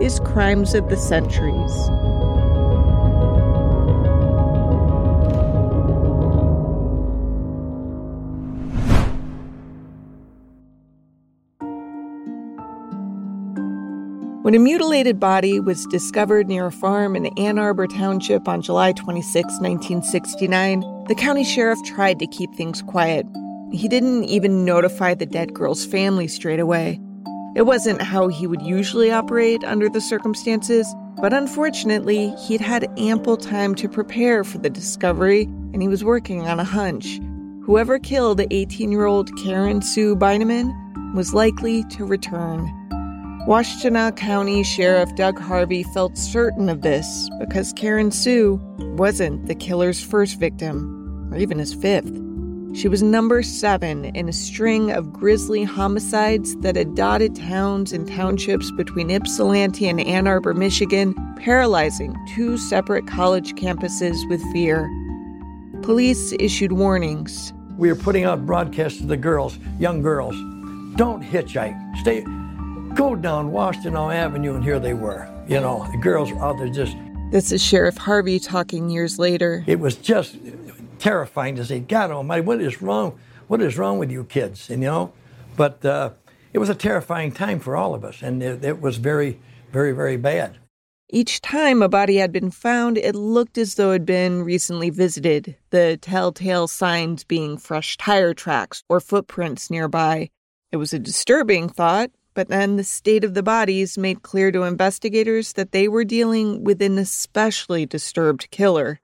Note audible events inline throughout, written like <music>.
is Crimes of the Centuries. When a mutilated body was discovered near a farm in Ann Arbor Township on July 26, 1969, the county sheriff tried to keep things quiet. He didn't even notify the dead girl's family straight away. It wasn't how he would usually operate under the circumstances, but unfortunately, he'd had ample time to prepare for the discovery, and he was working on a hunch. Whoever killed 18 year old Karen Sue Beineman was likely to return. Washtenaw County Sheriff Doug Harvey felt certain of this because Karen Sue wasn't the killer's first victim, or even his fifth. She was number seven in a string of grisly homicides that had dotted towns and townships between Ypsilanti and Ann Arbor, Michigan, paralyzing two separate college campuses with fear. Police issued warnings. We are putting out broadcasts to the girls, young girls. Don't hitchhike. Stay go down Washington Avenue, and here they were. You know, the girls were out there just. This is Sheriff Harvey talking years later. It was just terrifying to say, God Almighty, what is wrong? What is wrong with you kids? And, you know, but uh, it was a terrifying time for all of us, and it, it was very, very, very bad. Each time a body had been found, it looked as though it had been recently visited, the telltale signs being fresh tire tracks or footprints nearby. It was a disturbing thought, but then the state of the bodies made clear to investigators that they were dealing with an especially disturbed killer.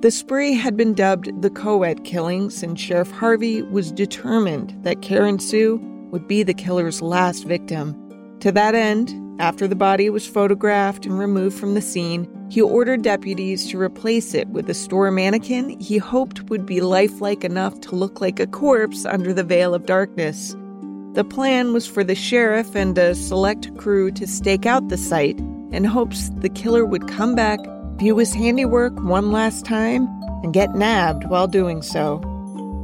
The spree had been dubbed the Coed killings, and Sheriff Harvey was determined that Karen Sue would be the killer's last victim. To that end, after the body was photographed and removed from the scene, he ordered deputies to replace it with a store mannequin he hoped would be lifelike enough to look like a corpse under the veil of darkness. The plan was for the sheriff and a select crew to stake out the site in hopes the killer would come back, view his handiwork one last time, and get nabbed while doing so.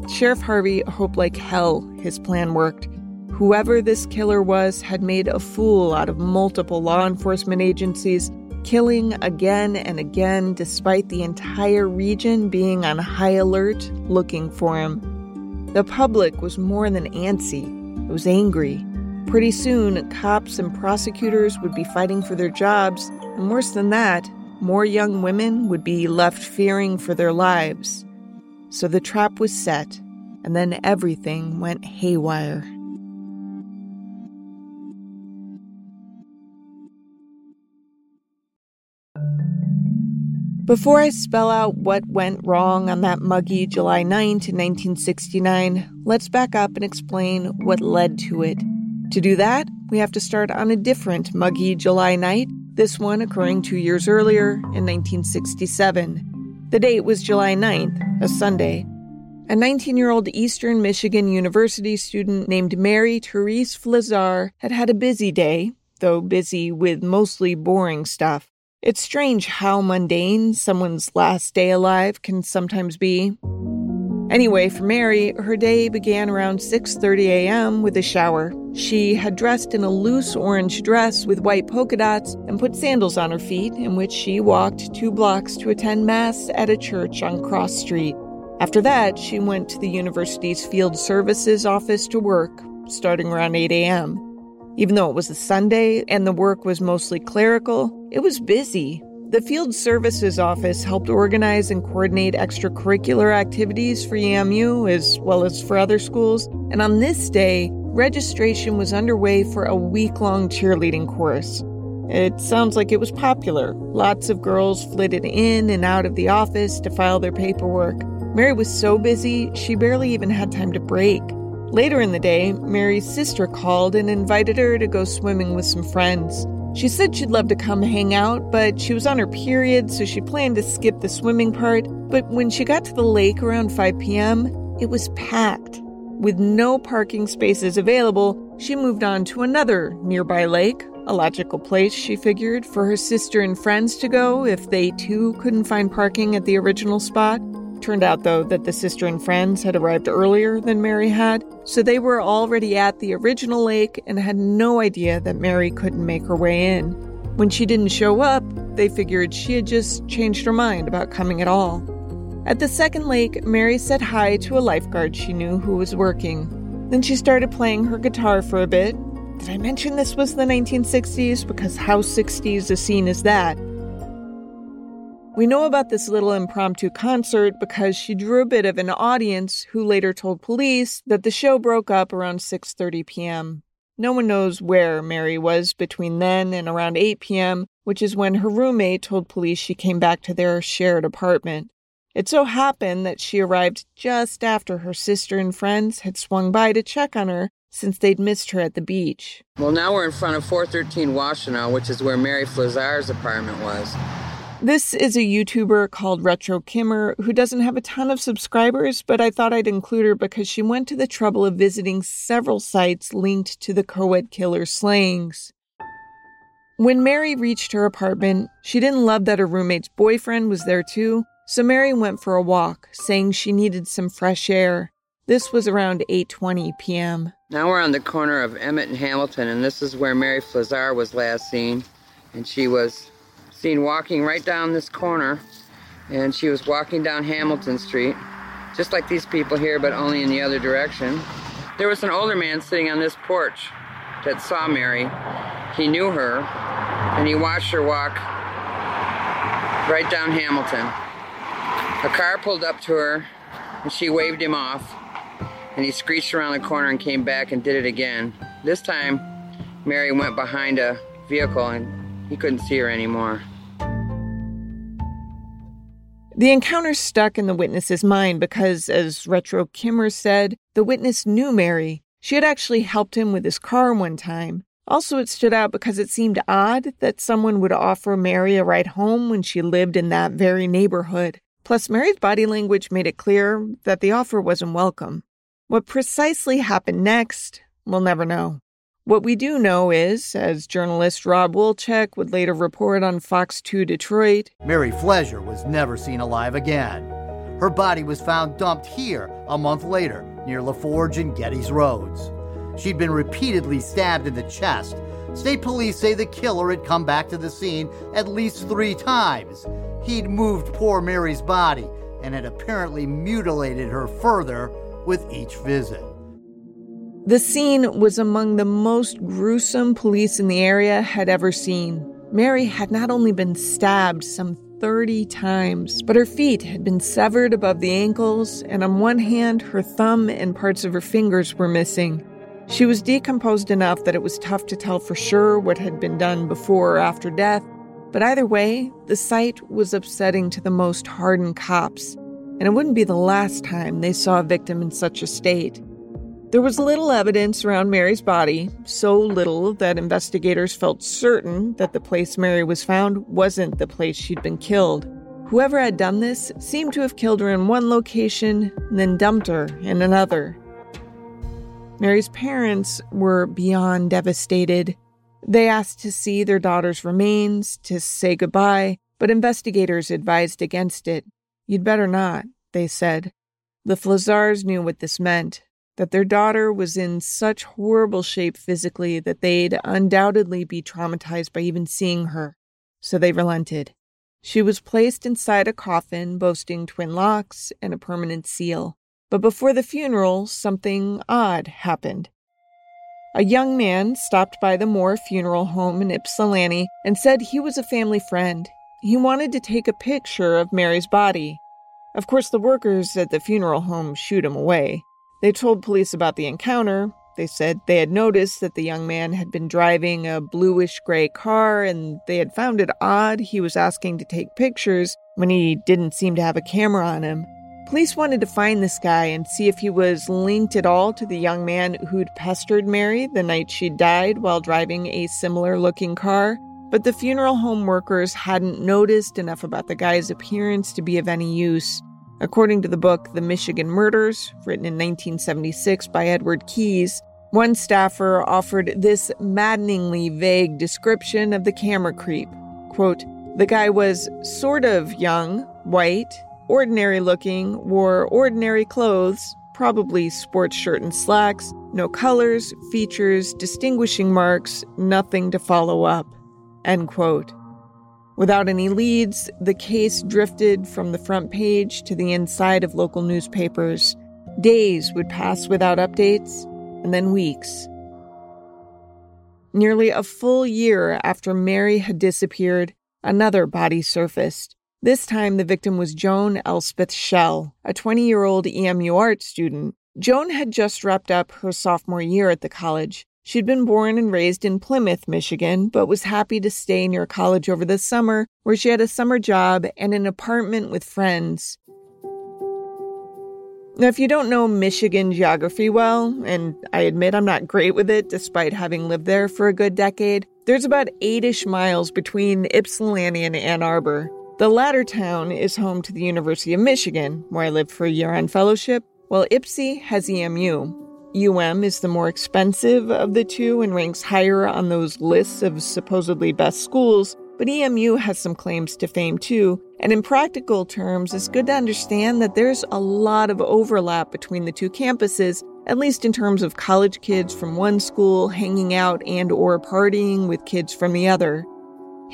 Sheriff Harvey hoped like hell his plan worked. Whoever this killer was had made a fool out of multiple law enforcement agencies, killing again and again despite the entire region being on high alert looking for him. The public was more than antsy it was angry. Pretty soon, cops and prosecutors would be fighting for their jobs, and worse than that, more young women would be left fearing for their lives. So the trap was set, and then everything went haywire. Before I spell out what went wrong on that muggy July 9 to 1969, let's back up and explain what led to it. To do that, we have to start on a different muggy July night, this one occurring two years earlier in 1967. The date was July 9th, a Sunday. A 19 year old Eastern Michigan University student named Mary Therese Fleszar had had a busy day, though busy with mostly boring stuff. It's strange how mundane someone's last day alive can sometimes be. Anyway, for Mary, her day began around 6:30 a.m. with a shower. She had dressed in a loose orange dress with white polka dots and put sandals on her feet, in which she walked two blocks to attend mass at a church on Cross Street. After that, she went to the university's field services office to work, starting around 8 a.m. Even though it was a Sunday and the work was mostly clerical, it was busy. The Field Services Office helped organize and coordinate extracurricular activities for EMU as well as for other schools. And on this day, registration was underway for a week long cheerleading course. It sounds like it was popular. Lots of girls flitted in and out of the office to file their paperwork. Mary was so busy, she barely even had time to break. Later in the day, Mary's sister called and invited her to go swimming with some friends. She said she'd love to come hang out, but she was on her period, so she planned to skip the swimming part. But when she got to the lake around 5 p.m., it was packed. With no parking spaces available, she moved on to another nearby lake, a logical place, she figured, for her sister and friends to go if they too couldn't find parking at the original spot. Turned out, though, that the sister and friends had arrived earlier than Mary had, so they were already at the original lake and had no idea that Mary couldn't make her way in. When she didn't show up, they figured she had just changed her mind about coming at all. At the second lake, Mary said hi to a lifeguard she knew who was working. Then she started playing her guitar for a bit. Did I mention this was the 1960s? Because how 60s a scene is that? We know about this little impromptu concert because she drew a bit of an audience who later told police that the show broke up around 6:30 p.m. No one knows where Mary was between then and around 8 p.m., which is when her roommate told police she came back to their shared apartment. It so happened that she arrived just after her sister and friends had swung by to check on her since they'd missed her at the beach. Well, now we're in front of 413 Washtenaw, which is where Mary Fleszar's apartment was. This is a YouTuber called Retro Kimmer who doesn't have a ton of subscribers, but I thought I'd include her because she went to the trouble of visiting several sites linked to the co-ed killer slayings. When Mary reached her apartment, she didn't love that her roommate's boyfriend was there too, so Mary went for a walk, saying she needed some fresh air. This was around 8:20 p.m. Now we're on the corner of Emmett and Hamilton, and this is where Mary Fleszar was last seen, and she was seen walking right down this corner and she was walking down Hamilton Street, just like these people here, but only in the other direction. There was an older man sitting on this porch that saw Mary. He knew her and he watched her walk right down Hamilton. A car pulled up to her and she waved him off and he screeched around the corner and came back and did it again. This time, Mary went behind a vehicle and he couldn't see her anymore. The encounter stuck in the witness's mind because, as Retro Kimmer said, the witness knew Mary. She had actually helped him with his car one time. Also, it stood out because it seemed odd that someone would offer Mary a ride home when she lived in that very neighborhood. Plus, Mary's body language made it clear that the offer wasn't welcome. What precisely happened next, we'll never know. What we do know is, as journalist Rob Wolchek would later report on Fox 2 Detroit, Mary Flesher was never seen alive again. Her body was found dumped here a month later near LeForge and Geddes Roads. She'd been repeatedly stabbed in the chest. State police say the killer had come back to the scene at least three times. He'd moved poor Mary's body and had apparently mutilated her further with each visit. The scene was among the most gruesome police in the area had ever seen. Mary had not only been stabbed some 30 times, but her feet had been severed above the ankles, and on one hand, her thumb and parts of her fingers were missing. She was decomposed enough that it was tough to tell for sure what had been done before or after death, but either way, the sight was upsetting to the most hardened cops, and it wouldn't be the last time they saw a victim in such a state. There was little evidence around Mary's body, so little that investigators felt certain that the place Mary was found wasn't the place she'd been killed. Whoever had done this seemed to have killed her in one location and then dumped her in another. Mary's parents were beyond devastated. They asked to see their daughter's remains, to say goodbye, but investigators advised against it. You'd better not, they said. The Fleszars knew what this meant that their daughter was in such horrible shape physically that they'd undoubtedly be traumatized by even seeing her, so they relented. She was placed inside a coffin boasting twin locks and a permanent seal. But before the funeral, something odd happened. A young man stopped by the Moore Funeral Home in Ypsilanti and said he was a family friend. He wanted to take a picture of Mary's body. Of course, the workers at the funeral home shooed him away. They told police about the encounter. They said they had noticed that the young man had been driving a bluish gray car and they had found it odd he was asking to take pictures when he didn't seem to have a camera on him. Police wanted to find this guy and see if he was linked at all to the young man who'd pestered Mary the night she died while driving a similar looking car. But the funeral home workers hadn't noticed enough about the guy's appearance to be of any use. According to the book The Michigan Murders, written in 1976 by Edward Keyes, one staffer offered this maddeningly vague description of the camera creep. Quote, the guy was sort of young, white, ordinary looking, wore ordinary clothes, probably sports shirt and slacks, no colors, features, distinguishing marks, nothing to follow up. End quote. Without any leads, the case drifted from the front page to the inside of local newspapers. Days would pass without updates, and then weeks. Nearly a full year after Mary had disappeared, another body surfaced. This time, the victim was Joan Elspeth Schell, a 20 year old EMU art student. Joan had just wrapped up her sophomore year at the college. She'd been born and raised in Plymouth, Michigan, but was happy to stay near college over the summer, where she had a summer job and an apartment with friends. Now, if you don't know Michigan geography well, and I admit I'm not great with it despite having lived there for a good decade, there's about eight ish miles between Ypsilanti and Ann Arbor. The latter town is home to the University of Michigan, where I lived for a year on fellowship, while Ypsi has EMU, UM is the more expensive of the two and ranks higher on those lists of supposedly best schools, but EMU has some claims to fame too. And in practical terms, it's good to understand that there's a lot of overlap between the two campuses, at least in terms of college kids from one school hanging out and or partying with kids from the other.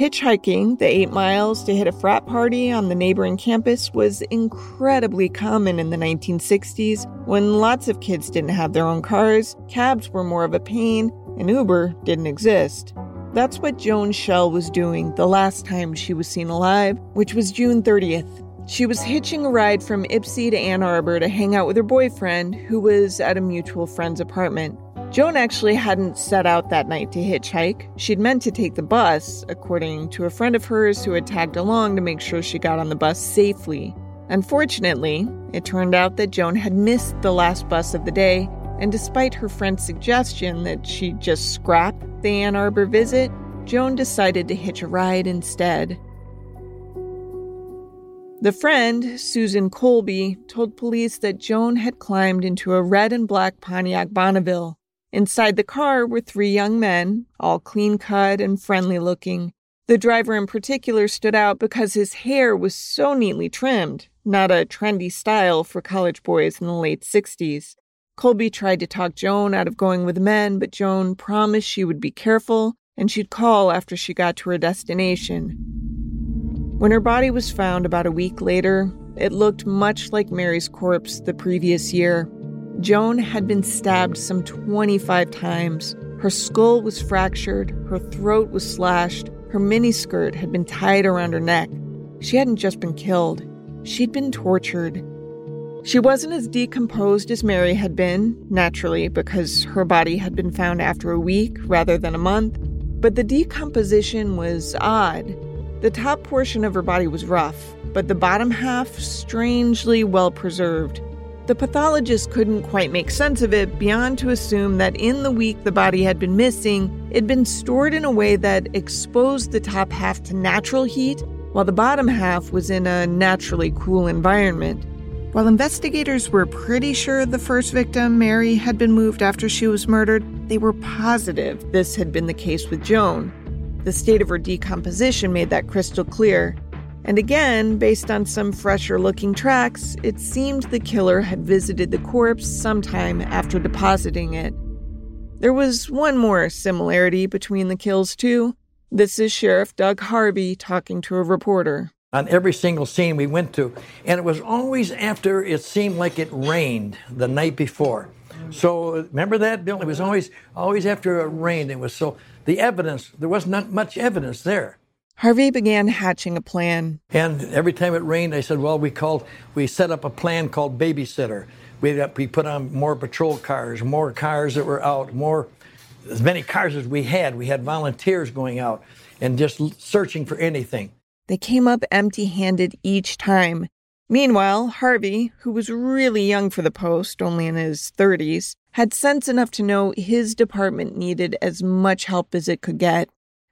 Hitchhiking the eight mm-hmm. miles to hit a frat party on the neighboring campus was incredibly common in the 1960s when lots of kids didn't have their own cars, cabs were more of a pain, and Uber didn't exist. That's what Joan Schell was doing the last time she was seen alive, which was June 30th. She was hitching a ride from Ypsi to Ann Arbor to hang out with her boyfriend, who was at a mutual friend's apartment. Joan actually hadn't set out that night to hitchhike. She'd meant to take the bus, according to a friend of hers who had tagged along to make sure she got on the bus safely. Unfortunately, it turned out that Joan had missed the last bus of the day, and despite her friend's suggestion that she just scrap the Ann Arbor visit, Joan decided to hitch a ride instead. The friend, Susan Colby, told police that Joan had climbed into a red and black Pontiac Bonneville Inside the car were three young men, all clean cut and friendly looking. The driver in particular stood out because his hair was so neatly trimmed, not a trendy style for college boys in the late 60s. Colby tried to talk Joan out of going with men, but Joan promised she would be careful and she'd call after she got to her destination. When her body was found about a week later, it looked much like Mary's corpse the previous year. Joan had been stabbed some 25 times. Her skull was fractured, her throat was slashed, her miniskirt had been tied around her neck. She hadn't just been killed, she'd been tortured. She wasn't as decomposed as Mary had been, naturally, because her body had been found after a week rather than a month, but the decomposition was odd. The top portion of her body was rough, but the bottom half strangely well preserved. The pathologist couldn't quite make sense of it beyond to assume that in the week the body had been missing, it'd been stored in a way that exposed the top half to natural heat, while the bottom half was in a naturally cool environment. While investigators were pretty sure the first victim, Mary, had been moved after she was murdered, they were positive this had been the case with Joan. The state of her decomposition made that crystal clear, and again, based on some fresher looking tracks, it seemed the killer had visited the corpse sometime after depositing it. There was one more similarity between the kills, too. This is Sheriff Doug Harvey talking to a reporter. On every single scene we went to, and it was always after it seemed like it rained the night before. So remember that, Bill? It was always always after it rained. It was so the evidence there was not much evidence there. Harvey began hatching a plan. And every time it rained, I said, well, we called, we set up a plan called babysitter. We, we put on more patrol cars, more cars that were out, more, as many cars as we had. We had volunteers going out and just searching for anything. They came up empty handed each time. Meanwhile, Harvey, who was really young for the post, only in his 30s, had sense enough to know his department needed as much help as it could get.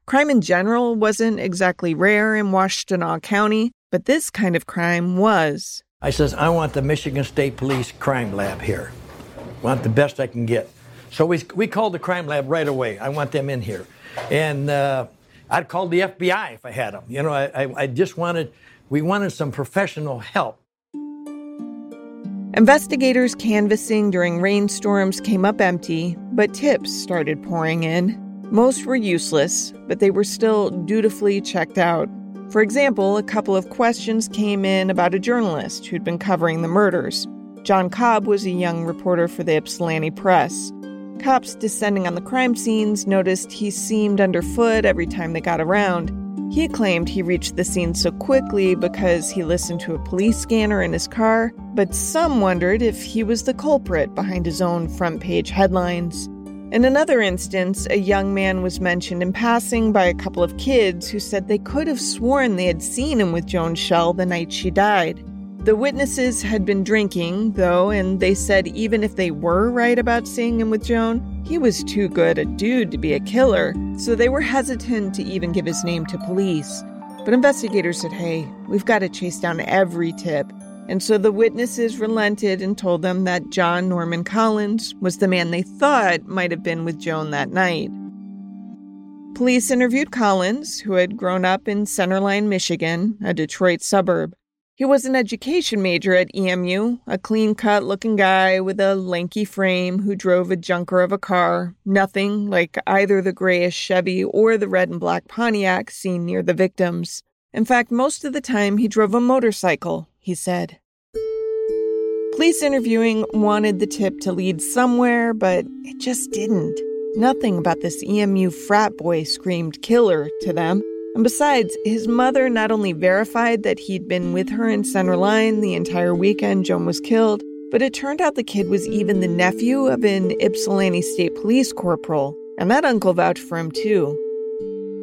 Crime in general wasn't exactly rare in Washtenaw County, but this kind of crime was. I says, I want the Michigan State Police crime lab here. Want the best I can get. So we, we called the crime lab right away. I want them in here. And uh, I'd call the FBI if I had them. You know, I, I, I just wanted, we wanted some professional help. Investigators canvassing during rainstorms came up empty, but tips started pouring in. Most were useless, but they were still dutifully checked out. For example, a couple of questions came in about a journalist who'd been covering the murders. John Cobb was a young reporter for the Ypsilanti Press. Cops descending on the crime scenes noticed he seemed underfoot every time they got around. He claimed he reached the scene so quickly because he listened to a police scanner in his car, but some wondered if he was the culprit behind his own front page headlines. In another instance, a young man was mentioned in passing by a couple of kids who said they could have sworn they had seen him with Joan Schell the night she died. The witnesses had been drinking, though, and they said even if they were right about seeing him with Joan, he was too good a dude to be a killer, so they were hesitant to even give his name to police. But investigators said, hey, we've got to chase down every tip. And so the witnesses relented and told them that John Norman Collins was the man they thought might have been with Joan that night. Police interviewed Collins, who had grown up in Center Line, Michigan, a Detroit suburb. He was an education major at EMU, a clean cut looking guy with a lanky frame who drove a junker of a car, nothing like either the grayish Chevy or the red and black Pontiac seen near the victims. In fact, most of the time he drove a motorcycle, he said. Police interviewing wanted the tip to lead somewhere, but it just didn't. Nothing about this EMU frat boy screamed killer to them. And besides, his mother not only verified that he'd been with her in Center Line the entire weekend Joan was killed, but it turned out the kid was even the nephew of an Ypsilanti State Police corporal, and that uncle vouched for him too.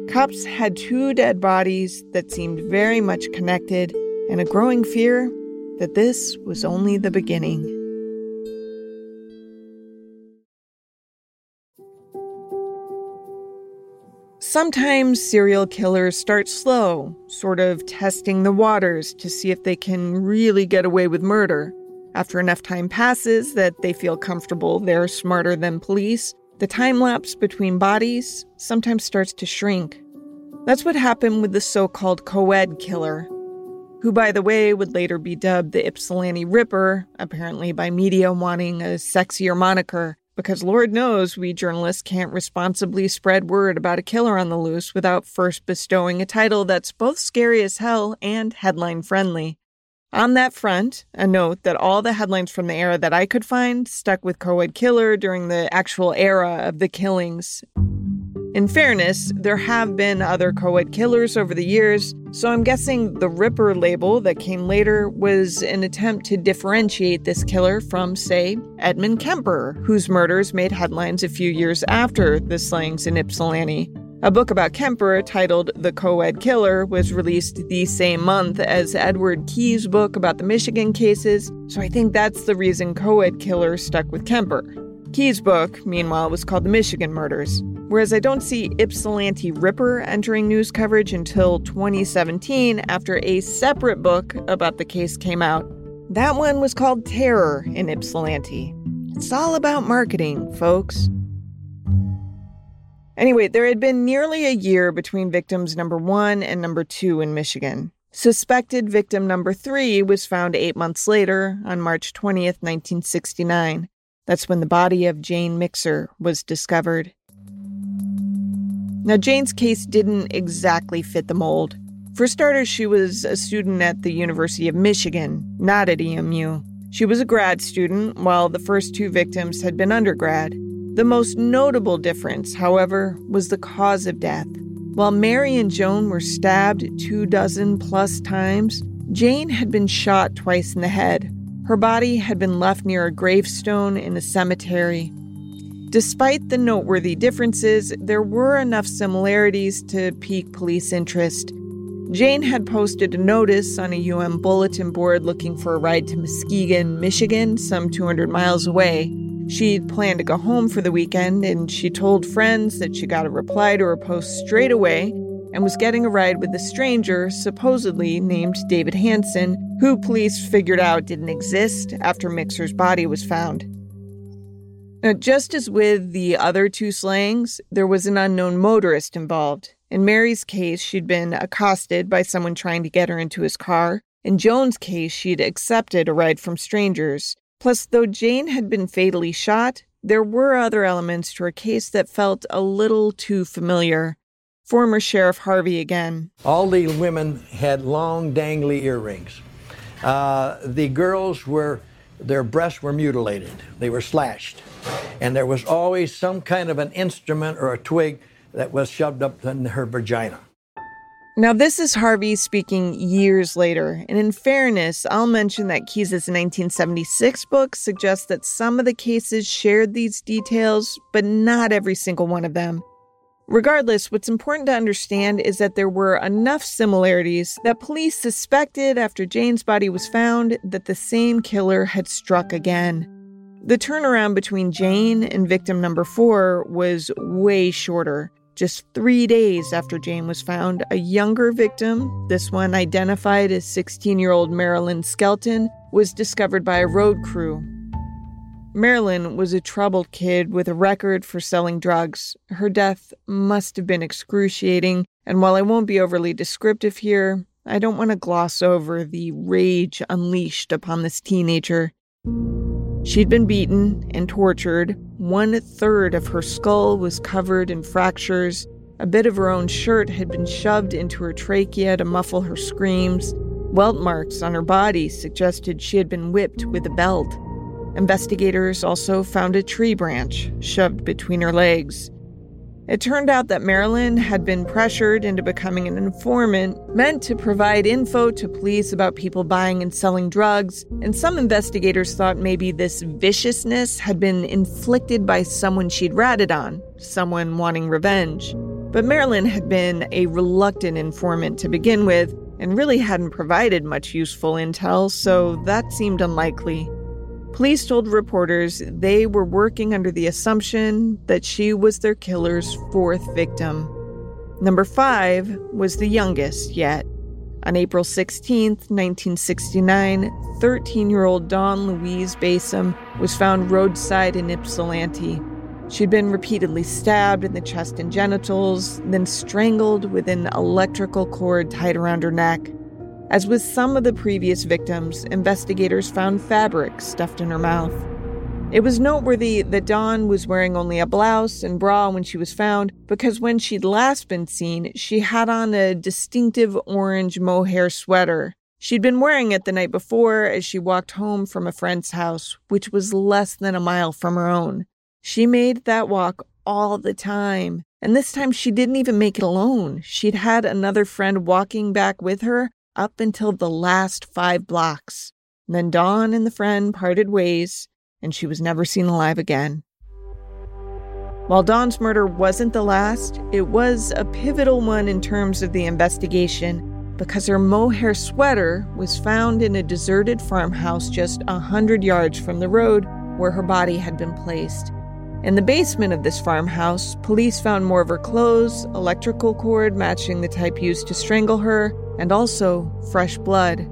Cops had two dead bodies that seemed very much connected, and a growing fear that this was only the beginning. Sometimes serial killers start slow, sort of testing the waters to see if they can really get away with murder. After enough time passes that they feel comfortable they're smarter than police, the time lapse between bodies sometimes starts to shrink. That's what happened with the so called co-ed killer, who, by the way, would later be dubbed the Ypsilanti Ripper, apparently by media wanting a sexier moniker because Lord knows we journalists can't responsibly spread word about a killer on the loose without first bestowing a title that's both scary as hell and headline friendly. On that front, a note that all the headlines from the era that I could find stuck with co-ed killer during the actual era of the killings. In fairness, there have been other co ed killers over the years, so I'm guessing the Ripper label that came later was an attempt to differentiate this killer from, say, Edmund Kemper, whose murders made headlines a few years after the slayings in Ypsilanti. A book about Kemper titled The Co ed Killer was released the same month as Edward Keyes' book about the Michigan cases, so I think that's the reason co ed killer stuck with Kemper. Keyes' book, meanwhile, was called The Michigan Murders, whereas I don't see Ypsilanti Ripper entering news coverage until 2017 after a separate book about the case came out. That one was called Terror in Ypsilanti. It's all about marketing, folks. Anyway, there had been nearly a year between victims number one and number two in Michigan. Suspected victim number three was found eight months later on March 20th, 1969. That's when the body of Jane Mixer was discovered. Now, Jane's case didn't exactly fit the mold. For starters, she was a student at the University of Michigan, not at EMU. She was a grad student, while the first two victims had been undergrad. The most notable difference, however, was the cause of death. While Mary and Joan were stabbed two dozen plus times, Jane had been shot twice in the head, her body had been left near a gravestone in a cemetery. Despite the noteworthy differences, there were enough similarities to pique police interest. Jane had posted a notice on a UM bulletin board looking for a ride to Muskegon, Michigan, some 200 miles away. She'd planned to go home for the weekend, and she told friends that she got a reply to her post straight away and was getting a ride with a stranger, supposedly named David Hanson, who police figured out didn't exist after Mixer's body was found. Now, just as with the other two slayings, there was an unknown motorist involved. In Mary's case, she'd been accosted by someone trying to get her into his car. In Joan's case, she'd accepted a ride from strangers. Plus, though Jane had been fatally shot, there were other elements to her case that felt a little too familiar. Former Sheriff Harvey again. All the women had long, dangly earrings. Uh, the girls were, their breasts were mutilated, they were slashed. And there was always some kind of an instrument or a twig that was shoved up in her vagina. Now, this is Harvey speaking years later, and in fairness, I'll mention that Keyes' 1976 book suggests that some of the cases shared these details, but not every single one of them. Regardless, what's important to understand is that there were enough similarities that police suspected after Jane's body was found that the same killer had struck again. The turnaround between Jane and victim number four was way shorter. Just three days after Jane was found, a younger victim, this one identified as 16 year old Maralynn Skelton, was discovered by a road crew. Maralynn was a troubled kid with a record for selling drugs. Her death must have been excruciating, and while I won't be overly descriptive here, I don't want to gloss over the rage unleashed upon this teenager. She'd been beaten and tortured. One third of her skull was covered in fractures. A bit of her own shirt had been shoved into her trachea to muffle her screams. Welt marks on her body suggested she had been whipped with a belt. Investigators also found a tree branch shoved between her legs. It turned out that Maralynn had been pressured into becoming an informant meant to provide info to police about people buying and selling drugs, and some investigators thought maybe this viciousness had been inflicted by someone she'd ratted on, someone wanting revenge. But Maralynn had been a reluctant informant to begin with and really hadn't provided much useful intel, so that seemed unlikely. Police told reporters they were working under the assumption that she was their killer's fourth victim. Number five was the youngest yet. On April 16, 1969, 13 year old Dawn Louise Basom was found roadside in Ypsilanti. She'd been repeatedly stabbed in the chest and genitals, then strangled with an electrical cord tied around her neck. As with some of the previous victims, investigators found fabric stuffed in her mouth. It was noteworthy that Dawn was wearing only a blouse and bra when she was found because when she'd last been seen, she had on a distinctive orange mohair sweater. She'd been wearing it the night before as she walked home from a friend's house, which was less than a mile from her own. She made that walk all the time. And this time she didn't even make it alone. She'd had another friend walking back with her up until the last five blocks. Then Dawn and the friend parted ways, and she was never seen alive again. While Dawn's murder wasn't the last, it was a pivotal one in terms of the investigation because her mohair sweater was found in a deserted farmhouse just a hundred yards from the road where her body had been placed. In the basement of this farmhouse, police found more of her clothes, electrical cord matching the type used to strangle her, and also fresh blood.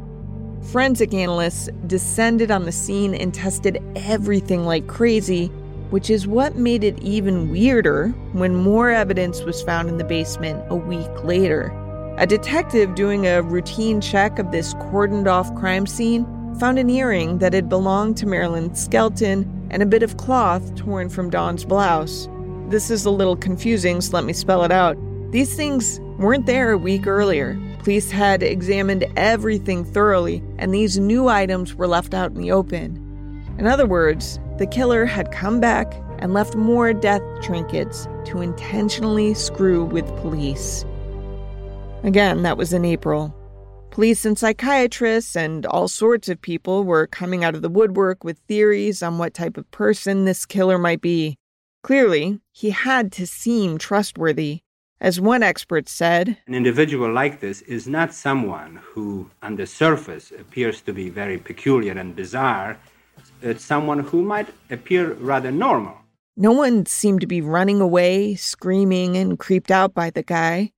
Forensic analysts descended on the scene and tested everything like crazy, which is what made it even weirder when more evidence was found in the basement a week later. A detective doing a routine check of this cordoned off crime scene found an earring that had belonged to Maralynn Skelton and a bit of cloth torn from Dawn's blouse. This is a little confusing, so let me spell it out. These things weren't there a week earlier. Police had examined everything thoroughly, and these new items were left out in the open. In other words, the killer had come back and left more death trinkets to intentionally screw with police. Again, that was in April. Police and psychiatrists and all sorts of people were coming out of the woodwork with theories on what type of person this killer might be. Clearly, he had to seem trustworthy. As one expert said, An individual like this is not someone who, on the surface, appears to be very peculiar and bizarre. It's someone who might appear rather normal. No one seemed to be running away, screaming, and creeped out by the guy.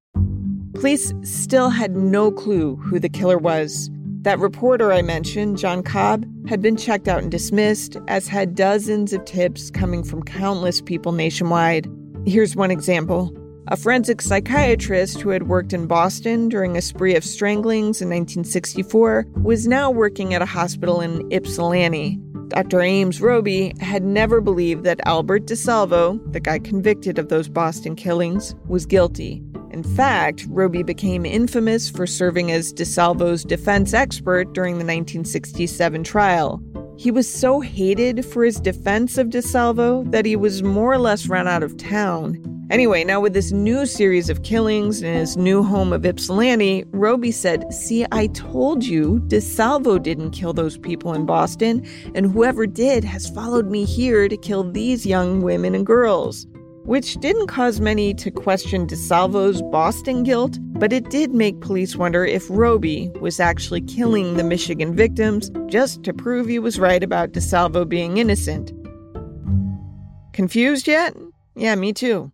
Police still had no clue who the killer was. That reporter I mentioned, John Cobb, had been checked out and dismissed, as had dozens of tips coming from countless people nationwide. Here's one example. A forensic psychiatrist who had worked in Boston during a spree of stranglings in 1964 was now working at a hospital in Ypsilanti. Dr. Ames Robey had never believed that Albert DeSalvo, the guy convicted of those Boston killings, was guilty. In fact, Robey became infamous for serving as DeSalvo's defense expert during the 1967 trial. He was so hated for his defense of DeSalvo that he was more or less run out of town. Anyway, now with this new series of killings in his new home of Ypsilanti, Robey said, See, I told you DeSalvo didn't kill those people in Boston, and whoever did has followed me here to kill these young women and girls. Which didn't cause many to question DeSalvo's Boston guilt, but it did make police wonder if Robey was actually killing the Michigan victims just to prove he was right about DeSalvo being innocent. Confused yet? Yeah, me too.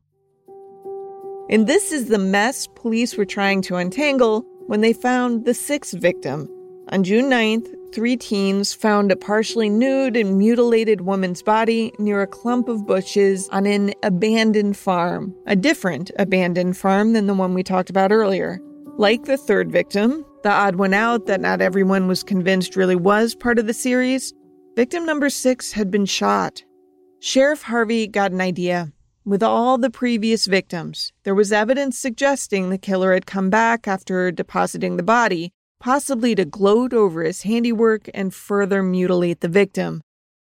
And this is the mess police were trying to untangle when they found the sixth victim. On June 9th, three teens found a partially nude and mutilated woman's body near a clump of bushes on an abandoned farm, a different abandoned farm than the one we talked about earlier. Like the third victim, the odd one out that not everyone was convinced really was part of the series, victim number six had been shot. Sheriff Harvey got an idea. With all the previous victims, there was evidence suggesting the killer had come back after depositing the body, possibly to gloat over his handiwork and further mutilate the victim.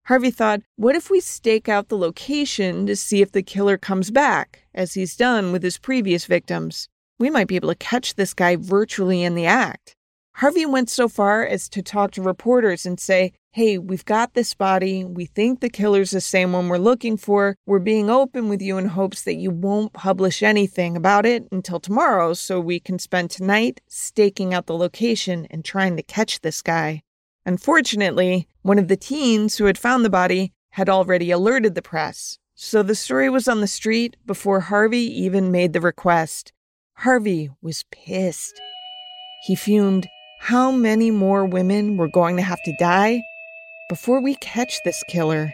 Harvey thought, what if we stake out the location to see if the killer comes back, as he's done with his previous victims? We might be able to catch this guy virtually in the act. Harvey went so far as to talk to reporters and say, Hey, we've got this body. We think the killer's the same one we're looking for. We're being open with you in hopes that you won't publish anything about it until tomorrow so we can spend tonight staking out the location and trying to catch this guy. Unfortunately, one of the teens who had found the body had already alerted the press, so the story was on the street before Harvey even made the request. Harvey was pissed. He fumed, How many more women were going to have to die before we catch this killer.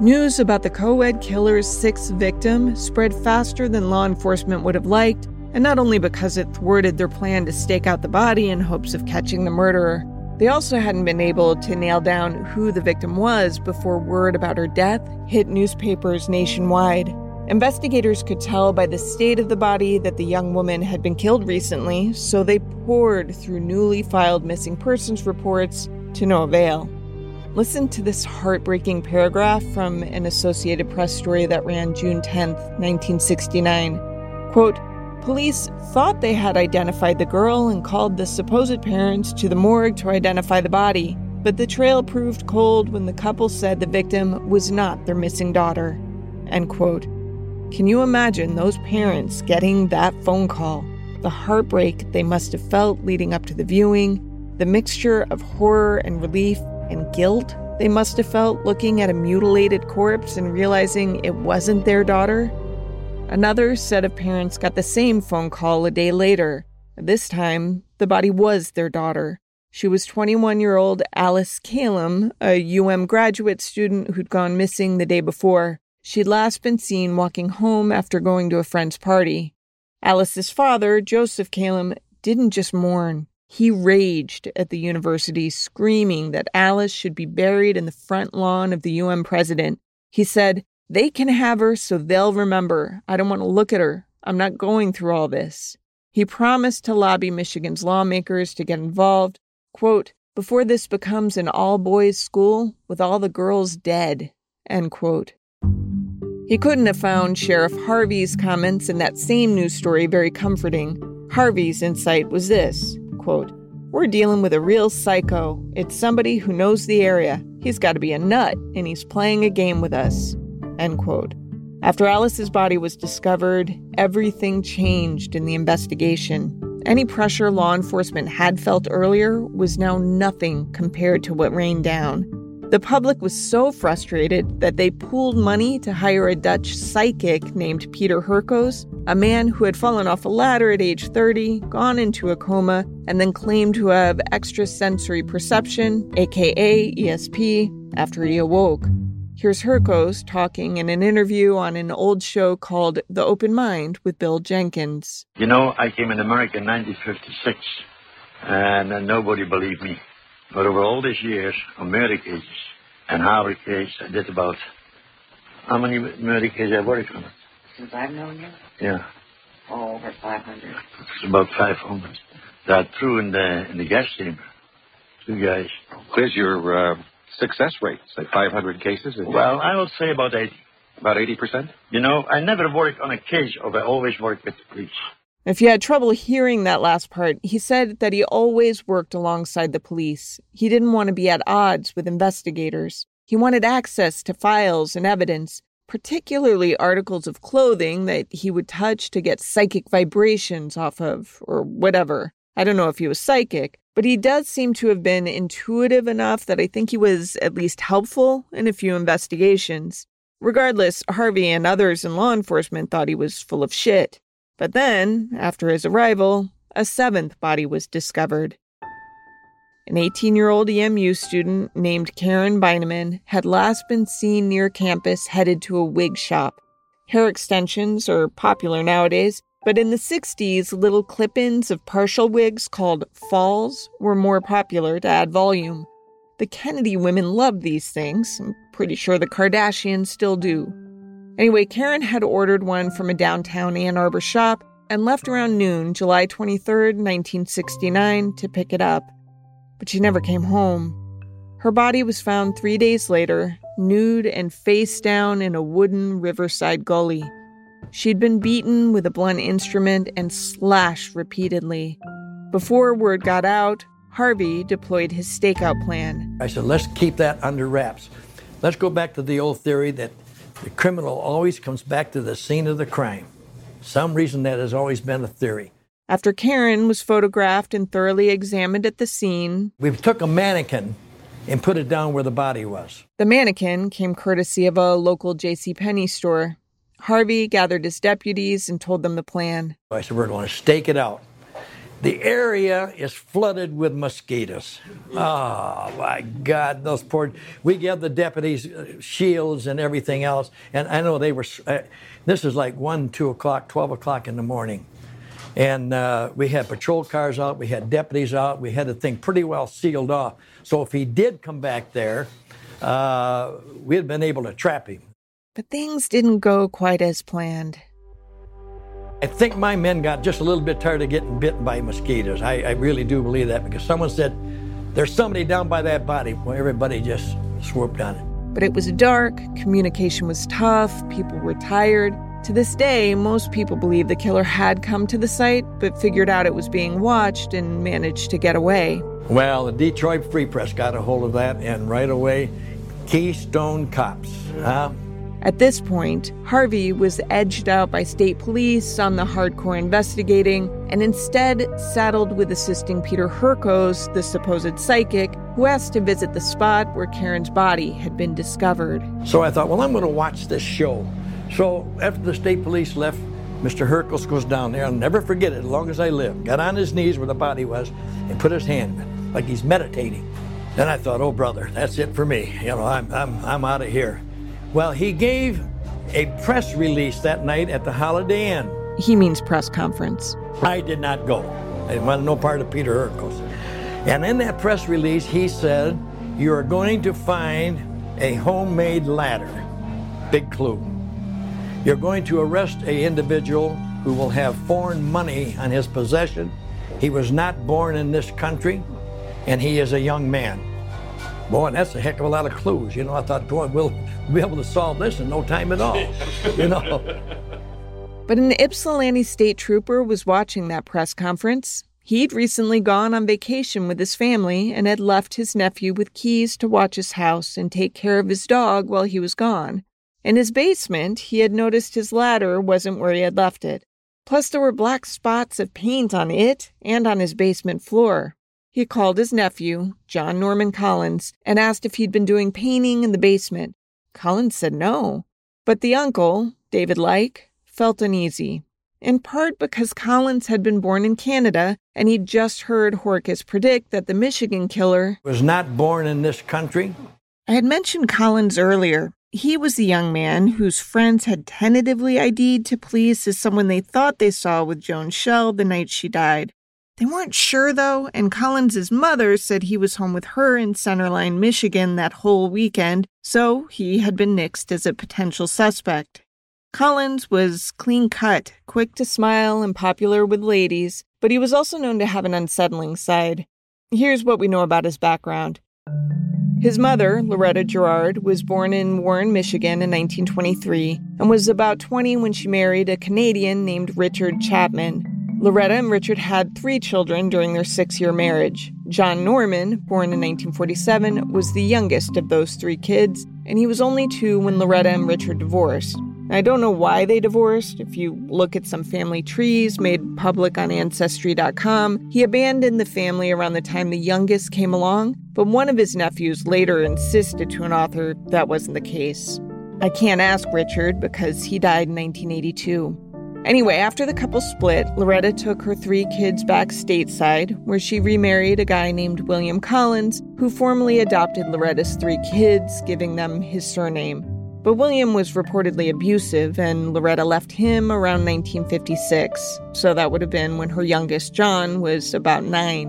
News about the co ed killer's sixth victim spread faster than law enforcement would have liked, and not only because it thwarted their plan to stake out the body in hopes of catching the murderer, they also hadn't been able to nail down who the victim was before word about her death hit newspapers nationwide. Investigators could tell by the state of the body that the young woman had been killed recently, so they poured through newly filed missing persons reports to no avail. Listen to this heartbreaking paragraph from an Associated Press story that ran June 10, 1969. Quote, Police thought they had identified the girl and called the supposed parents to the morgue to identify the body, but the trail proved cold when the couple said the victim was not their missing daughter. End quote. Can you imagine those parents getting that phone call? The heartbreak they must have felt leading up to the viewing, the mixture of horror and relief and guilt they must have felt looking at a mutilated corpse and realizing it wasn't their daughter. Another set of parents got the same phone call a day later. This time, the body was their daughter. She was 21 year old Alice Kalom, a UM graduate student who'd gone missing the day before. She'd last been seen walking home after going to a friend's party. Alice's father, Joseph Kalom, didn't just mourn. He raged at the university, screaming that Alice should be buried in the front lawn of the UM president. He said, They can have her so they'll remember. I don't want to look at her. I'm not going through all this. He promised to lobby Michigan's lawmakers to get involved. Quote, before this becomes an all boys school with all the girls dead. End quote. He couldn't have found Sheriff Harvey's comments in that same news story very comforting. Harvey's insight was this quote, We're dealing with a real psycho. It's somebody who knows the area. He's got to be a nut, and he's playing a game with us. End quote. After Alice's body was discovered, everything changed in the investigation. Any pressure law enforcement had felt earlier was now nothing compared to what rained down. The public was so frustrated that they pooled money to hire a Dutch psychic named Peter Hurkos, a man who had fallen off a ladder at age 30, gone into a coma, and then claimed to have extrasensory perception, aka ESP, after he awoke. Here's Hurkos talking in an interview on an old show called The Open Mind with Bill Jenkins. You know, I came in America in 1956, and uh, nobody believed me. But over all these years of murder cases and Harvey case, I did about how many murder cases I worked on? Since I've known you? Yeah. Oh, over 500. It's about 500. That threw in the in the gas chamber. Two guys. Where's your uh, success rate? Say 500 cases? Well, I would say about 80. About 80%? You know, I never worked on a case, or I always worked with the police. If you had trouble hearing that last part, he said that he always worked alongside the police. He didn't want to be at odds with investigators. He wanted access to files and evidence, particularly articles of clothing that he would touch to get psychic vibrations off of, or whatever. I don't know if he was psychic, but he does seem to have been intuitive enough that I think he was at least helpful in a few investigations. Regardless, Harvey and others in law enforcement thought he was full of shit. But then, after his arrival, a seventh body was discovered. An 18 year old EMU student named Karen Beineman had last been seen near campus headed to a wig shop. Hair extensions are popular nowadays, but in the 60s, little clip ins of partial wigs called falls were more popular to add volume. The Kennedy women loved these things. I'm pretty sure the Kardashians still do. Anyway, Karen had ordered one from a downtown Ann Arbor shop and left around noon, July 23, 1969, to pick it up. But she never came home. Her body was found three days later, nude and face down in a wooden riverside gully. She'd been beaten with a blunt instrument and slashed repeatedly. Before word got out, Harvey deployed his stakeout plan. I said, let's keep that under wraps. Let's go back to the old theory that the criminal always comes back to the scene of the crime. Some reason that has always been a theory. After Karen was photographed and thoroughly examined at the scene, we took a mannequin and put it down where the body was. The mannequin came courtesy of a local J.C. Penney store. Harvey gathered his deputies and told them the plan. I said, We're going to stake it out. The area is flooded with mosquitoes. Oh my God, those poor. We gave the deputies uh, shields and everything else, and I know they were. Uh, this is like one, two o'clock, twelve o'clock in the morning, and uh, we had patrol cars out, we had deputies out, we had the thing pretty well sealed off. So if he did come back there, uh, we had been able to trap him. But things didn't go quite as planned. I think my men got just a little bit tired of getting bitten by mosquitoes. I, I really do believe that because someone said, There's somebody down by that body. Well, everybody just swooped on it. But it was dark, communication was tough, people were tired. To this day, most people believe the killer had come to the site, but figured out it was being watched and managed to get away. Well, the Detroit Free Press got a hold of that, and right away, Keystone Cops. Huh? At this point, Harvey was edged out by state police on the hardcore investigating and instead saddled with assisting Peter Hurkos, the supposed psychic, who asked to visit the spot where Karen's body had been discovered. So I thought, well, I'm going to watch this show. So after the state police left, Mr. Hurkos goes down there. I'll never forget it as long as I live. Got on his knees where the body was and put his hand like he's meditating. Then I thought, oh, brother, that's it for me. You know, I'm, I'm, I'm out of here. Well, he gave a press release that night at the Holiday Inn. He means press conference. I did not go. I wanted no part of Peter Hurkos. And in that press release, he said, You are going to find a homemade ladder. Big clue. You're going to arrest a individual who will have foreign money on his possession. He was not born in this country, and he is a young man. Boy, and that's a heck of a lot of clues. You know, I thought, boy, we'll be able to solve this in no time at all. you know. <laughs> But an Ypsilanti state trooper was watching that press conference. He'd recently gone on vacation with his family and had left his nephew with keys to watch his house and take care of his dog while he was gone. In his basement, he had noticed his ladder wasn't where he had left it. Plus, there were black spots of paint on it and on his basement floor. He called his nephew, John Norman Collins, and asked if he'd been doing painting in the basement. Collins said no. But the uncle, David Leik, felt uneasy in part because Collins had been born in Canada and he'd just heard Hurkos predict that the Michigan killer was not born in this country. I had mentioned Collins earlier. He was the young man whose friends had tentatively ID'd to police as someone they thought they saw with Joan Schell the night she died. They weren't sure though, and Collins's mother said he was home with her in Center Line, Michigan that whole weekend, so he had been nixed as a potential suspect. Collins was clean cut, quick to smile, and popular with ladies, but he was also known to have an unsettling side. Here's what we know about his background. His mother, Loretta Gerard, was born in Warren, Michigan in 1923 and was about 20 when she married a Canadian named Richard Chapman. Loretta and Richard had three children during their six year marriage. John Norman, born in 1947, was the youngest of those three kids, and he was only two when Loretta and Richard divorced. I don't know why they divorced. If you look at some family trees made public on Ancestry.com, he abandoned the family around the time the youngest came along, but one of his nephews later insisted to an author that wasn't the case. I can't ask Richard because he died in 1982. Anyway, after the couple split, Loretta took her three kids back stateside, where she remarried a guy named William Collins, who formally adopted Loretta's three kids, giving them his surname. But William was reportedly abusive, and Loretta left him around 1956, so that would have been when her youngest, John, was about nine.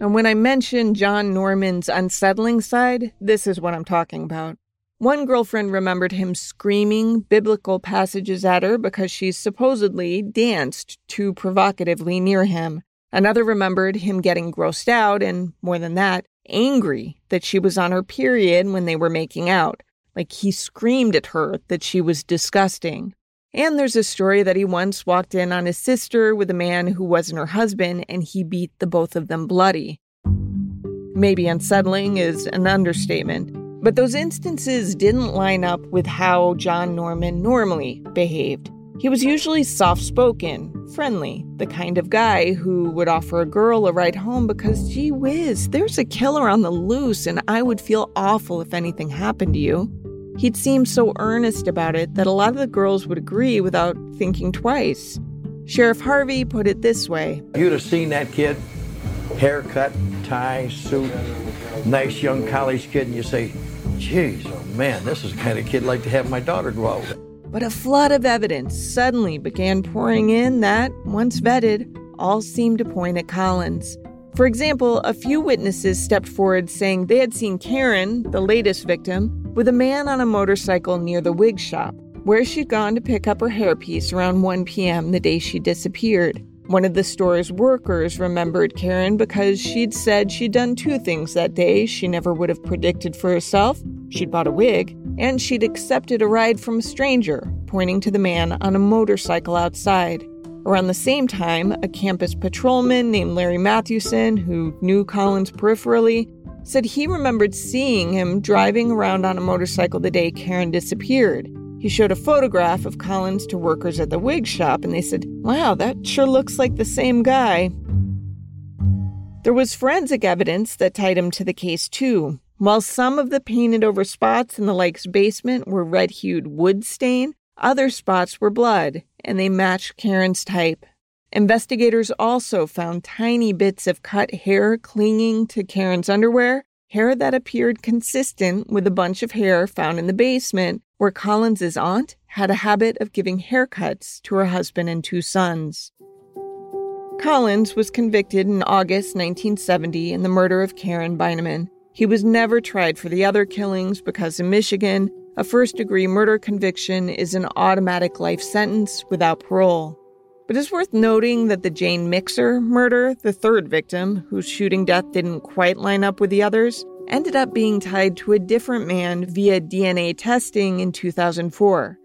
And when I mention John Norman's unsettling side, this is what I'm talking about. One girlfriend remembered him screaming biblical passages at her because she supposedly danced too provocatively near him. Another remembered him getting grossed out and, more than that, angry that she was on her period when they were making out. Like he screamed at her that she was disgusting. And there's a story that he once walked in on his sister with a man who wasn't her husband and he beat the both of them bloody. Maybe unsettling is an understatement, but those instances didn't line up with how John Norman normally behaved. He was usually soft spoken, friendly, the kind of guy who would offer a girl a ride home because, gee whiz, there's a killer on the loose and I would feel awful if anything happened to you. He'd seem so earnest about it that a lot of the girls would agree without thinking twice. Sheriff Harvey put it this way You'd have seen that kid, haircut, tie, suit, nice young college kid, and you say, geez, oh man, this is the kind of kid I'd like to have my daughter go out with. But a flood of evidence suddenly began pouring in that, once vetted, all seemed to point at Collins. For example, a few witnesses stepped forward saying they had seen Karen, the latest victim, with a man on a motorcycle near the wig shop, where she'd gone to pick up her hairpiece around 1 p.m. the day she disappeared. One of the store's workers remembered Karen because she'd said she'd done two things that day she never would have predicted for herself. She'd bought a wig, and she'd accepted a ride from a stranger, pointing to the man on a motorcycle outside. Around the same time, a campus patrolman named Larry Mathewson, who knew Collins peripherally, said he remembered seeing him driving around on a motorcycle the day Karen disappeared. He showed a photograph of Collins to workers at the wig shop, and they said, Wow, that sure looks like the same guy. There was forensic evidence that tied him to the case, too. While some of the painted over spots in the Leik's basement were red hued wood stain, other spots were blood, and they matched Karen's type. Investigators also found tiny bits of cut hair clinging to Karen's underwear, hair that appeared consistent with a bunch of hair found in the basement where Collins's aunt had a habit of giving haircuts to her husband and two sons. Collins was convicted in August 1970 in the murder of Karen Beineman. He was never tried for the other killings because in Michigan, a first degree murder conviction is an automatic life sentence without parole. But it's worth noting that the Jane Mixer murder, the third victim, whose shooting death didn't quite line up with the others, ended up being tied to a different man via DNA testing in 2004.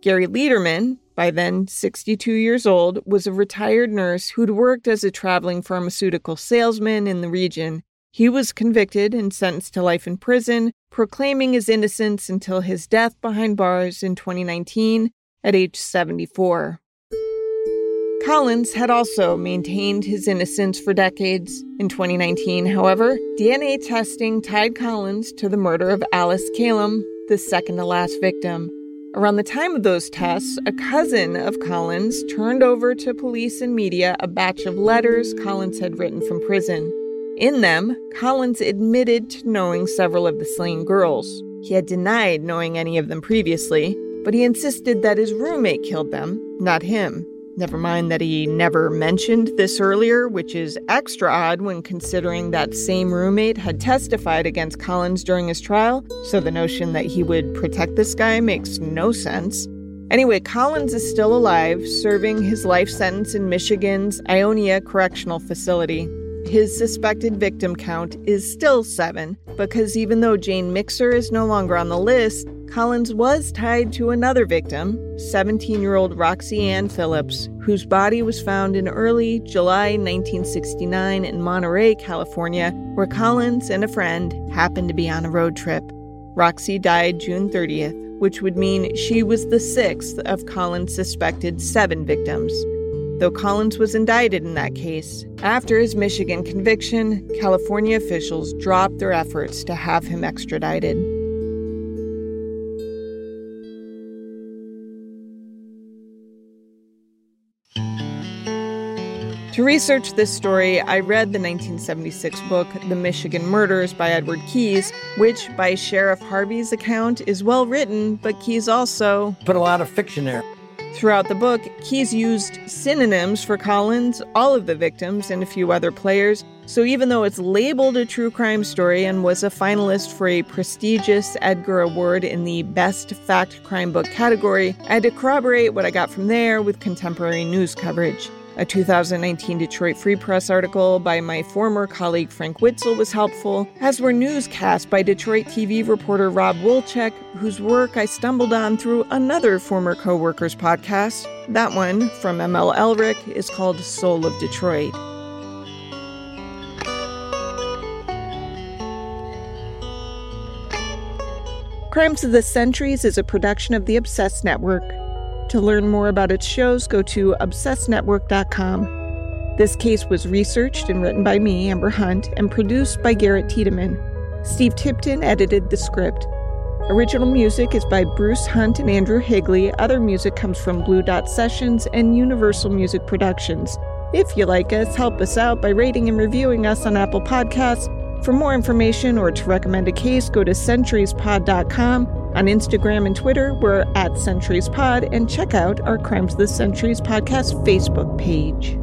Gary Leiterman, by then 62 years old, was a retired nurse who'd worked as a traveling pharmaceutical salesman in the region. He was convicted and sentenced to life in prison, proclaiming his innocence until his death behind bars in 2019 at age 74. Collins had also maintained his innocence for decades. In 2019, however, DNA testing tied Collins to the murder of Alice Kalom, the second to last victim. Around the time of those tests, a cousin of Collins turned over to police and media a batch of letters Collins had written from prison. In them, Collins admitted to knowing several of the slain girls. He had denied knowing any of them previously, but he insisted that his roommate killed them, not him. Never mind that he never mentioned this earlier, which is extra odd when considering that same roommate had testified against Collins during his trial, so the notion that he would protect this guy makes no sense. Anyway, Collins is still alive, serving his life sentence in Michigan's Ionia Correctional Facility. His suspected victim count is still seven, because even though Jane Mixer is no longer on the list, Collins was tied to another victim, 17 year old Roxie Ann Phillips, whose body was found in early July 1969 in Monterey, California, where Collins and a friend happened to be on a road trip. Roxy died June 30th, which would mean she was the sixth of Collins' suspected seven victims. Though Collins was indicted in that case, after his Michigan conviction, California officials dropped their efforts to have him extradited. To research this story, I read the 1976 book, The Michigan Murders by Edward Keyes, which, by Sheriff Harvey's account, is well written, but Keyes also put a lot of fiction there. Throughout the book, Keyes used synonyms for Collins, all of the victims, and a few other players. So even though it's labeled a true crime story and was a finalist for a prestigious Edgar Award in the Best Fact Crime Book category, I had to corroborate what I got from there with contemporary news coverage. A 2019 Detroit Free Press article by my former colleague Frank Witsil was helpful, as were newscasts by Detroit TV reporter Rob Wolchek, whose work I stumbled on through another former co-worker's podcast. That one, from ML Elrick, is called Soul of Detroit. Crimes of the Centuries is a production of the Obsessed Network. To learn more about its shows, go to obsessednetwork.com. This case was researched and written by me, Amber Hunt, and produced by Garrett Tiedemann. Steve Tipton edited the script. Original music is by Bruce Hunt and Andrew Higley. Other music comes from Blue Dot Sessions and Universal Music Productions. If you like us, help us out by rating and reviewing us on Apple Podcasts. For more information or to recommend a case, go to centuriespod.com on Instagram and Twitter, we're at Centuries Pod, and check out our Crimes of the Centuries podcast Facebook page.